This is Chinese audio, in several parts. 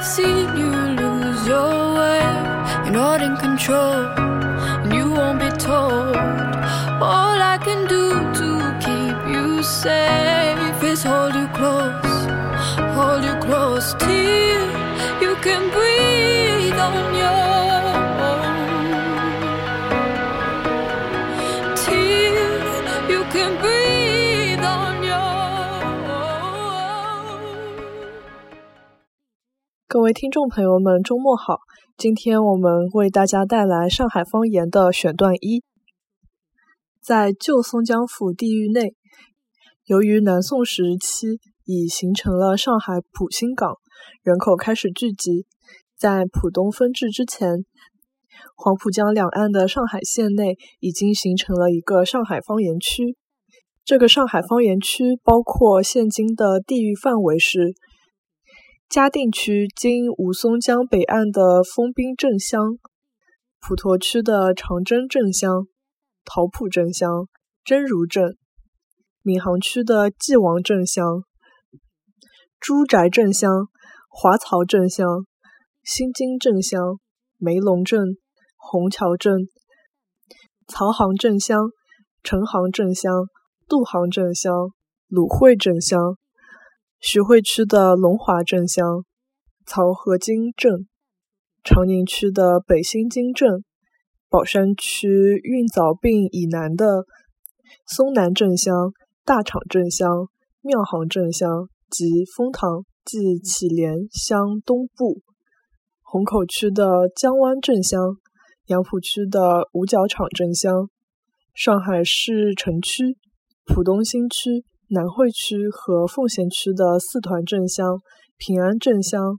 I've seen you lose your way. You're not in control, and you won't be told. All I can do to keep you safe is hold you close, hold you close till you can breathe on your 各位听众朋友们，周末好！今天我们为大家带来上海方言的选段一。在旧松江府地域内，由于南宋时期已形成了上海浦新港，人口开始聚集。在浦东分治之前，黄浦江两岸的上海县内已经形成了一个上海方言区。这个上海方言区包括现今的地域范围是。嘉定区经吴淞江北岸的丰滨镇乡，普陀区的长征镇乡、桃浦镇乡、真如镇，闵行区的纪王镇乡、朱宅镇乡、华漕镇乡、新津镇乡、梅龙镇、虹桥镇、曹行镇乡、陈行镇乡、杜行镇乡、鲁汇镇乡。徐汇区的龙华镇乡、漕河泾镇，长宁区的北新泾镇，宝山区运枣滨以南的松南镇乡、大厂镇乡、庙行镇乡及丰塘暨祁连乡东部，虹口区的江湾镇乡、杨浦区的五角场镇乡，上海市城区、浦东新区。南汇区和奉贤区的四团镇乡、平安镇乡、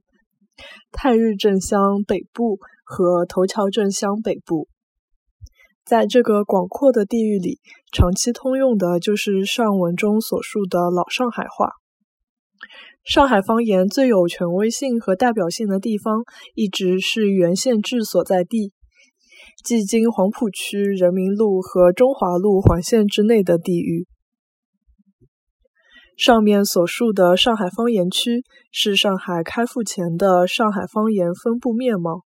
太日镇乡北部和头桥镇乡北部，在这个广阔的地域里，长期通用的就是上文中所述的老上海话。上海方言最有权威性和代表性的地方，一直是原县治所在地，即今黄浦区人民路和中华路环线之内的地域。上面所述的上海方言区是上海开埠前的上海方言分布面貌。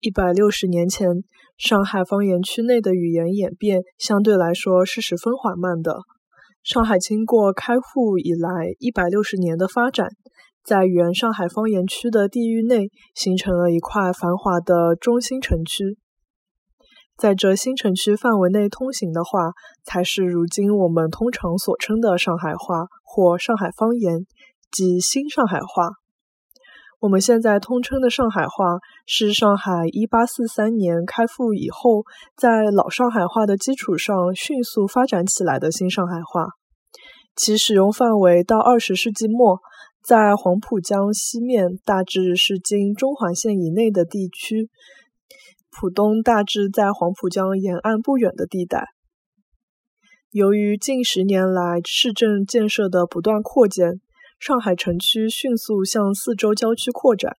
一百六十年前，上海方言区内的语言演变相对来说是十分缓慢的。上海经过开埠以来一百六十年的发展，在原上海方言区的地域内形成了一块繁华的中心城区。在这新城区范围内通行的话，才是如今我们通常所称的上海话或上海方言，即新上海话。我们现在通称的上海话，是上海1843年开埠以后，在老上海话的基础上迅速发展起来的新上海话。其使用范围到20世纪末，在黄浦江西面，大致是今中环线以内的地区。浦东大致在黄浦江沿岸不远的地带。由于近十年来市政建设的不断扩建，上海城区迅速向四周郊区扩展，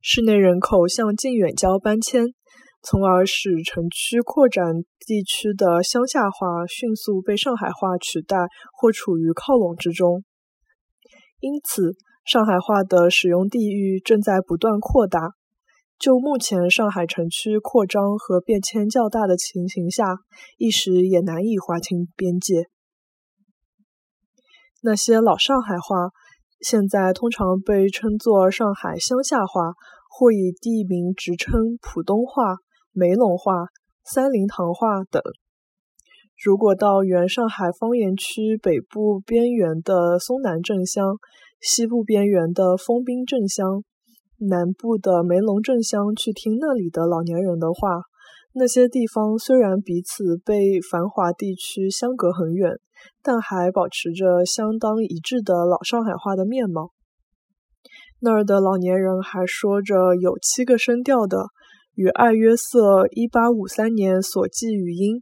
市内人口向近远郊搬迁，从而使城区扩展地区的乡下化迅速被上海化取代或处于靠拢之中。因此，上海话的使用地域正在不断扩大。就目前上海城区扩张和变迁较大的情形下，一时也难以划清边界。那些老上海话，现在通常被称作上海乡下话，或以地名直称浦东话、梅陇话、三林堂话等。如果到原上海方言区北部边缘的松南镇乡、西部边缘的丰滨镇乡，南部的梅龙镇乡去听那里的老年人的话，那些地方虽然彼此被繁华地区相隔很远，但还保持着相当一致的老上海话的面貌。那儿的老年人还说着有七个声调的，与爱约瑟一八五三年所记语音、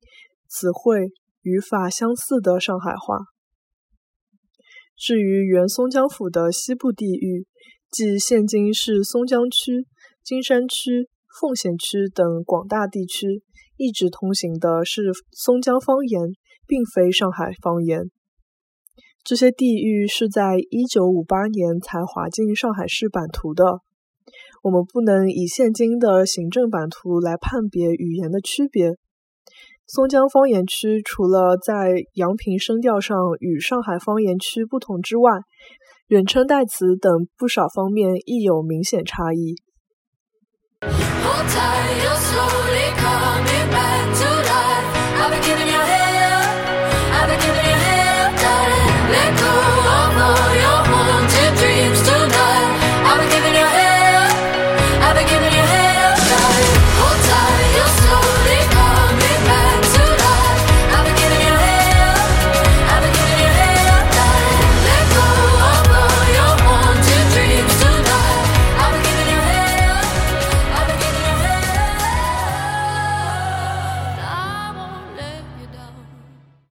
词汇、语法相似的上海话。至于原松江府的西部地域，即现今市松江区、金山区、奉贤区等广大地区，一直通行的是松江方言，并非上海方言。这些地域是在一九五八年才划进上海市版图的。我们不能以现今的行政版图来判别语言的区别。松江方言区除了在阳平声调上与上海方言区不同之外，远称代词等不少方面亦有明显差异。